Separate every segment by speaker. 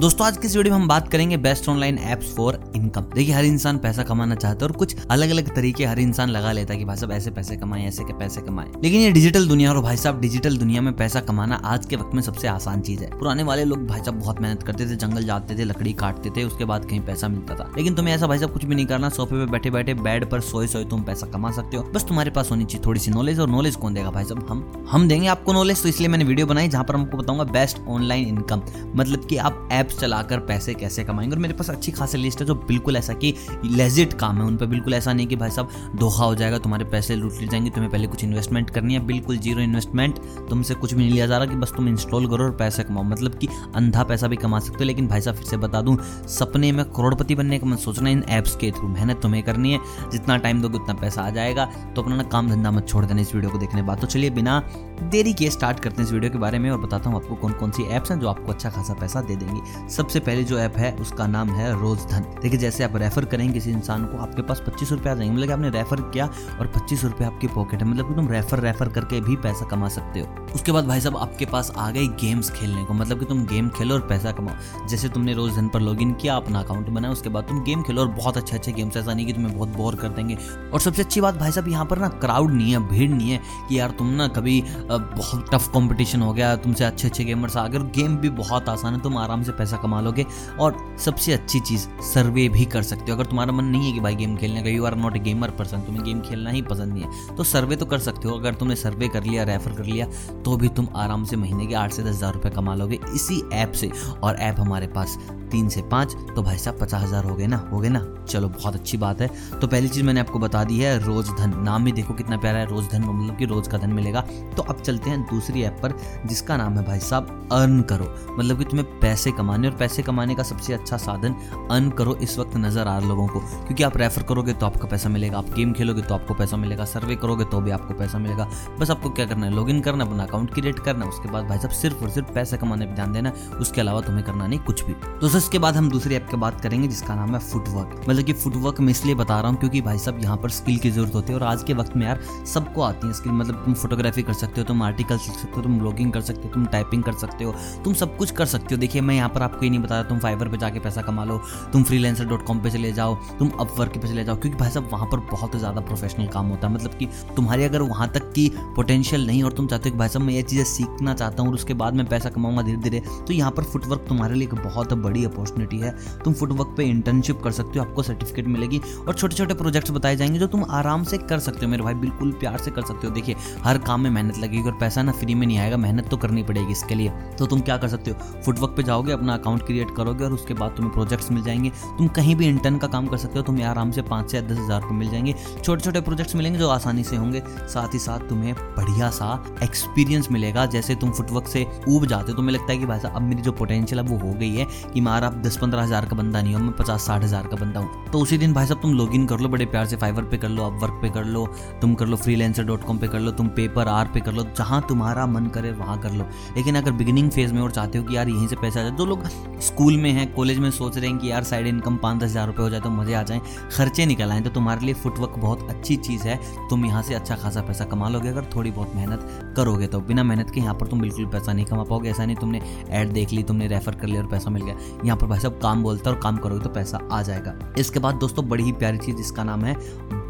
Speaker 1: दोस्तों, आज की इस वीडियो में हम बात करेंगे best online apps for income देखिए, हर इंसान पैसा कमाना चाहता है और कुछ अलग अलग तरीके हर इंसान लगा लेता है कि भाई साहब, ऐसे पैसे कमाए, ऐसे के पैसे कमाए। लेकिन ये डिजिटल दुनिया और भाई साहब डिजिटल दुनिया में पैसा कमाना आज के वक्त में सबसे आसान चीज़ है। पुराने वाले लोग भाई साहब बहुत मेहनत करते थे, जंगल जाते थे, लकड़ी काटते थे, उसके बाद कहीं पैसा मिलता था। लेकिन तुम्हें ऐसा भाई साहब कुछ भी नहीं करना, सोफे पे बैठे बैठे बेड पर सोए सोए तुम पैसा कमा सकते हो। बस तुम्हारे पास होनी चाहिए थोड़ी सी नॉलेज और नॉलेज कौन देगा भाई साहब? हम हम देंगे आपको नॉलेज तो इसलिए मैंने वीडियो बनाई जहाँ पर हमको बताऊँगा बेस्ट ऑनलाइन इनकम मतलब की आप एप्स चलाकर पैसे कैसे कमाएँगे? और मेरे पास अच्छी खासी लिस्ट है जो बिल्कुल ऐसा कि लेजिट काम है, उन पर बिल्कुल ऐसा नहीं कि भाई साहब धोखा हो जाएगा, तुम्हारे पैसे लूट लिए जाएँगे, तुम्हें पहले कुछ इन्वेस्टमेंट करनी है, बिल्कुल ज़ीरो इन्वेस्टमेंट तुमसे कुछ भी नहीं लिया जा रहा कि बस तुम इंस्टॉल करो और पैसे कमाओ। मतलब कि अंधा पैसा भी कमा सकते हो, लेकिन भाई साहब फिर से बता दूँ, सपने में करोड़पति बनने का मैं सोचना इन ऐप्स के थ्रू मेहनत तुम्हें करनी है। जितना टाइम दोगे, उतना पैसा आ जाएगा। तो अपना ना काम धंधा मत छोड़ देना इस वीडियो को देखने बाद। तो चलिए बिना देरी के स्टार्ट करते हैं इस वीडियो के बारे में और बताता हूँ आपको कौन कौन सी ऐप्स हैं जो आपको अच्छा खासा पैसा दे देंगी। सबसे पहले जो ऐप है, उसका नाम है रोज धन देखिए, जैसे आप रेफर करेंगे किसी इंसान को, आपके पास पच्चीस रुपये आ जाएँगे। मतलब आपने रेफर किया और पच्चीस रुपये आपकी पॉकेट है। मतलब कि तुम रेफर रेफर करके भी पैसा कमा सकते हो। उसके बाद भाई साहब, आपके पास आ गई गेम्स खेलने को। मतलब कि तुम गेम खेलो और पैसा कमाओ। जैसे तुमने रोज धन पर लॉग किया, अपना अकाउंट बनाया, उसके बाद तुम गेम खेलो और बहुत अच्छे अच्छे गेम्स ऐसा नहीं कि तुम्हें बहुत बोर कर देंगे। और सबसे अच्छी बात भाई साहब, यहाँ पर ना क्राउड नहीं है, भीड़ नहीं है कि यार तुम ना कभी बहुत टफ कॉम्पिटिशन हो गया, तुमसे अच्छे अच्छे गेमर्स आ गए गेम भी बहुत आसान है, तुम आराम से पैसा कमा लोगे और सबसे अच्छी चीज़ सर्वे भी कर सकते हो। अगर तुम्हारा मन नहीं है कि भाई गेम खेलने का you are not a gamer person तुम्हें गेम खेलना ही पसंद नहीं है तो सर्वे तो कर सकते हो। अगर तुमने सर्वे कर लिया रेफर कर लिया तो भी तुम आराम से महीने के आठ से दस हज़ार रुपये कमा लोगे इसी ऐप से। और ऐप हमारे पास तीन से पाँच तो भाई साहब पचास हज़ार हो गए ना, हो गए ना? चलो, बहुत अच्छी बात है। तो पहली चीज़ मैंने आपको बता दी है, रोज धन। नाम भी देखो कितना प्यारा है, रोज धन मतलब कि रोज का धन मिलेगा। तो अब चलते हैं दूसरी ऐप पर, जिसका नाम है भाई साहब, अर्न करो। मतलब कि तुम्हें पैसे कमाने, और पैसे कमाने का सबसे अच्छा साधन अर्न करो इस वक्त नज़र आ रहा लोगों को। क्योंकि आप रेफर करोगे तो आपका पैसा मिलेगा, आप गेम खेलोगे तो आपको पैसा मिलेगा, सर्वे करोगे तो भी आपको पैसा मिलेगा। बस आपको क्या करना है लॉग इन करना अपना अकाउंट क्रिएट करना उसके बाद भाई साहब सिर्फ़ और सिर्फ़ पैसे कमाने पर ध्यान देना उसके अलावा तुम्हें करना नहीं कुछ भी। तो इसके बाद हम दूसरी ऐप की बात करेंगे, जिसका नाम है फुटवर्क मतलब कि फुटवर्क मैं इसलिए बता रहा हूँ क्योंकि भाई साहब, यहाँ पर स्किल की ज़रूरत होती है और आज के वक्त में यार सबको आती है स्किल मतलब तुम फोटोग्राफी कर सकते हो, तुम आर्टिकल सीख सकते हो, तुम ब्लॉगिंग कर सकते हो, तुम टाइपिंग कर सकते हो, तुम सब कुछ कर सकते हो। देखिए, मैं यहाँ पर आपको ये नहीं बता रहा तुम फाइवर पर जाके पैसा कमा लो, तुम फ्रीलेंसर डॉट कॉम पे चले जाओ, तुम अपवर्क पे चले जाओ, क्योंकि भाई साहब, वहाँ पर बहुत ज़्यादा प्रोफेशनल काम होता है। मतलब कि तुम्हारी अगर वहाँ तक की पोटेंशियल नहीं और तुम चाहते हो कि भाई साहब, मैं ये चीज़ें सीखना चाहता हूँ और उसके बाद मैं पैसा कमाऊँगा धीरे धीरे तो यहाँ पर फुटवर्क तुम्हारे लिए एक बहुत बड़ी अपॉर्चुनिटी है। तुम फुटवर्क पे इंटर्नशिप कर सकते हो, आपको सर्टिफिकेट मिलेगी और छोटे छोटे प्रोजेक्ट्स बताए जाएँगे जो तुम आराम से कर सकते हो। मेरे भाई, बिल्कुल प्यार से कर सकते हो। देखिए, हर काम में मेहनत लगेगी और पैसा ना फ्री में नहीं आएगा, मेहनत तो करनी पड़ेगी इसके लिए। तो तुम क्या कर सकते हो? फुटवर्क पे जाओगे, अपना अकाउंट क्रिएट करोगे और उसके बाद तुम्हें प्रोजेक्ट्स मिल जाएँगे। तुम कहीं भी इंटर्न का काम कर सकते हो, तुम्हें आराम से पाँच से दस हज़ार रुपये मिल जाएँगे। छोटे छोटे प्रोजेक्ट्स मिलेंगे जो आसानी से होंगे। साथ ही साथ तुम्हें बढ़िया सा एक्सपीरियंस मिलेगा। जैसे तुम फुटवर्क से ऊब जाते हो, तुम्हें लगता है कि भाई साहब, अब मेरी जो पोटेंशियल है, वो हो गई है कि मारा अब दस पंद्रह हज़ार का बंदा नहीं हो, मैं पचास साठ हज़ार का बंदा हूँ। तो उसी दिन भाई साहब तुम लॉग इन कर लो, बड़े प्यार से फाइवर पे कर लो अब वर्क पे कर लो, तुम कर लो फ्री डॉट कॉम पे कर लो, तुम पेपर आर पे कर लो, जहाँ तुम्हारा मन करे वहाँ कर लो। लेकिन अगर बिगिनिंग फ़ेज़ में और चाहते हो कि यार यहीं से पैसा आ जाए, जो लोग स्कूल में हैं कॉलेज में सोच रहे हैं कि यार साइड इनकम पाँच दस हज़ार रुपये हो जाए तो मज़े आ जाए, खर्चे निकल आए तो तुम्हारे लिए फुटवर्क बहुत अच्छी चीज़ है। तुम यहाँ से अच्छा खासा पैसा कमा लोगे, अगर थोड़ी बहुत मेहनत करोगे तो। बिना मेहनत के यहाँ पर तुम बिल्कुल पैसा नहीं कमा पाओगे, ऐसा नहीं तुमने ऐड देख ली, तुमने रेफर कर लिया और पैसा मिल गया। यहाँ पर भाई साहब काम बोलता है और काम करोगे तो पैसा आ जाएगा। इसके बाद दोस्तों बड़ी ही प्यारी चीज़, इसका नाम है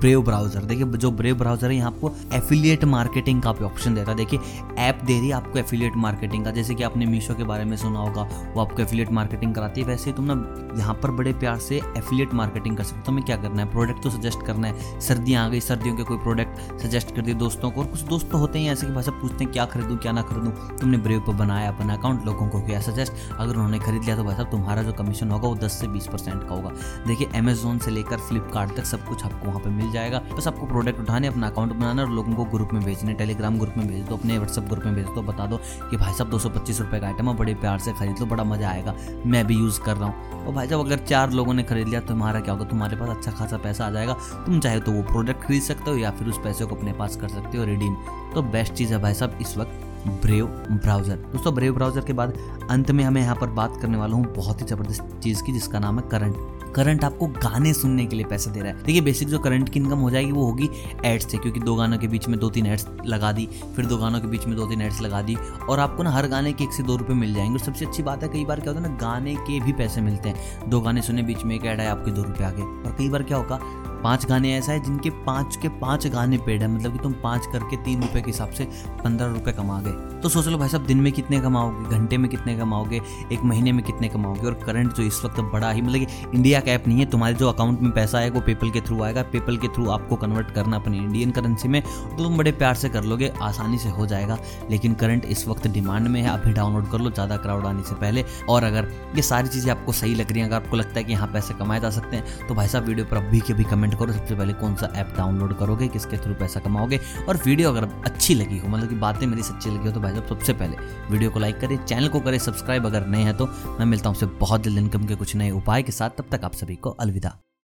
Speaker 1: ब्रेव ब्राउज़र देखिए, जो ब्रेव ब्राउज़र है, यहाँ आपको एफिलिएट मार्केटिंग का भी ऑप्शन देता है। देखिए ऐप दे रही है आपको एफिलिएट मार्केटिंग का। जैसे कि आपने मीशो के बारे में सुना होगा, वो आपको एफिलिएट मार्केटिंग कराती है। वैसे ही तुम ना यहाँ पर बड़े प्यार से एफिलिएट मार्केटिंग कर सकते हो। तुम्हें क्या करना है? प्रोडक्ट तो सजेस्ट करना है। सर्दियाँ आ गई, सर्दियों के कोई प्रोडक्ट सजेस्ट कर दिए दोस्तों को। और कुछ दोस्त तो होते हैं, ऐसे कि भाषा पूछते हैं, क्या खरीदूँ, क्या ना खरीदूँ? तुमने ब्रेव पर बनाया, अपना अकाउंट लोगों को किया सजेस्ट अगर उन्होंने खरीद लिया तो भाई साहब तुम्हारा जो कमीशन होगा वो दस से बीस परसेंट का होगा। देखिए अमेजोन से लेकर फ्लिपकार्ट तक सब कुछ आपको वहाँ पर मिल जाएगा। बस आपको प्रोडक्ट उठाने, अपना अकाउंट बनाना और लोगों को ग्रुप में भेजने टेलीग्राम ग्रुप में भेज दो, अपने व्हाट्सअप ग्रुप में भेज दो, बता दो कि भाई साहब दो सौ पच्चीस रुपये का आइटम है, बड़े प्यार से खरीद लो, बड़ा मज़ा आएगा। मैं भी यूज़ कर रहा हूँ। और भाई साहब, अगर चार लोगों ने खरीद लिया तो तुम्हारा क्या होगा? तुम्हारे पास अच्छा खासा पैसा आ जाएगा। तुम चाहे तो वो प्रोडक्ट खरीद सकते हो या फिर उस पैसे को अपने पास कर सकते हो रिडीम तो बेस्ट चीज़ है भाई साहब, इस वक्त ब्रेव ब्राउज़र दोस्तों ब्रेव ब्राउज़र के बाद अंत में हमें यहाँ पर बात करने वाला हूँ बहुत ही ज़बरदस्त चीज़ की, जिसका नाम है करंट करंट आपको गाने सुनने के लिए पैसे दे रहा है। देखिए बेसिक जो करंट की इनकम हो जाएगी वो होगी एड्स से, क्योंकि दो गानों के बीच में दो तीन एड्स लगा दी, फिर दो गानों के बीच में दो तीन एड्स लगा दी, और आपको ना हर गाने के एक से दो रुपये मिल जाएँगे। और सबसे अच्छी बात है, कई बार क्या होता है ना, गाने के भी पैसे मिलते हैं। दो गाने सुने बीच में एक ऐड है आपके दो रुपये आगे और कई बार क्या होगा पाँच गाने ऐसा है जिनके पाँच के पाँच गाने पेड है। मतलब कि तुम पाँच करके तीन रुपए के हिसाब से पंद्रह रुपए कमा गए। तो सोच लो भाई साहब, दिन में कितने कमाओगे? घंटे में कितने कमाओगे? एक महीने में कितने कमाओगे? और करंट जो इस वक्त बड़ा ही मतलब कि इंडिया का ऐप नहीं है, तुम्हारे जो अकाउंट में पैसा आएगा वो पेपल के थ्रू आएगा। पेपल के थ्रू आपको कन्वर्ट करना अपनी इंडियन करेंसी में। तो तुम बड़े प्यार से कर लोगे, आसानी से हो जाएगा। लेकिन करंट इस वक्त डिमांड में है अभी डाउनलोड कर लो, ज़्यादा क्राउड आने से पहले। और अगर ये सारी चीज़ें आपको सही लग रही हैं, अगर आपको लगता है कि यहाँ पैसे कमाए जा सकते हैं तो भाई साहब वीडियो पर अभी के भी कमेंट करो सबसे पहले कौन सा ऐप डाउनलोड करोगे, किसके थ्रू पैसा कमाओगे और वीडियो अगर अच्छी लगी हो मतलब कि बातें मेरी सच्ची लगी हो तो भाई साहब सबसे पहले वीडियो को लाइक करें, चैनल को करें सब्सक्राइब अगर नए हैं तो। मैं मिलता हूँ बहुत जल्द, इनकम के कुछ नए उपाय के साथ, तब तक आप सभी को अलविदा।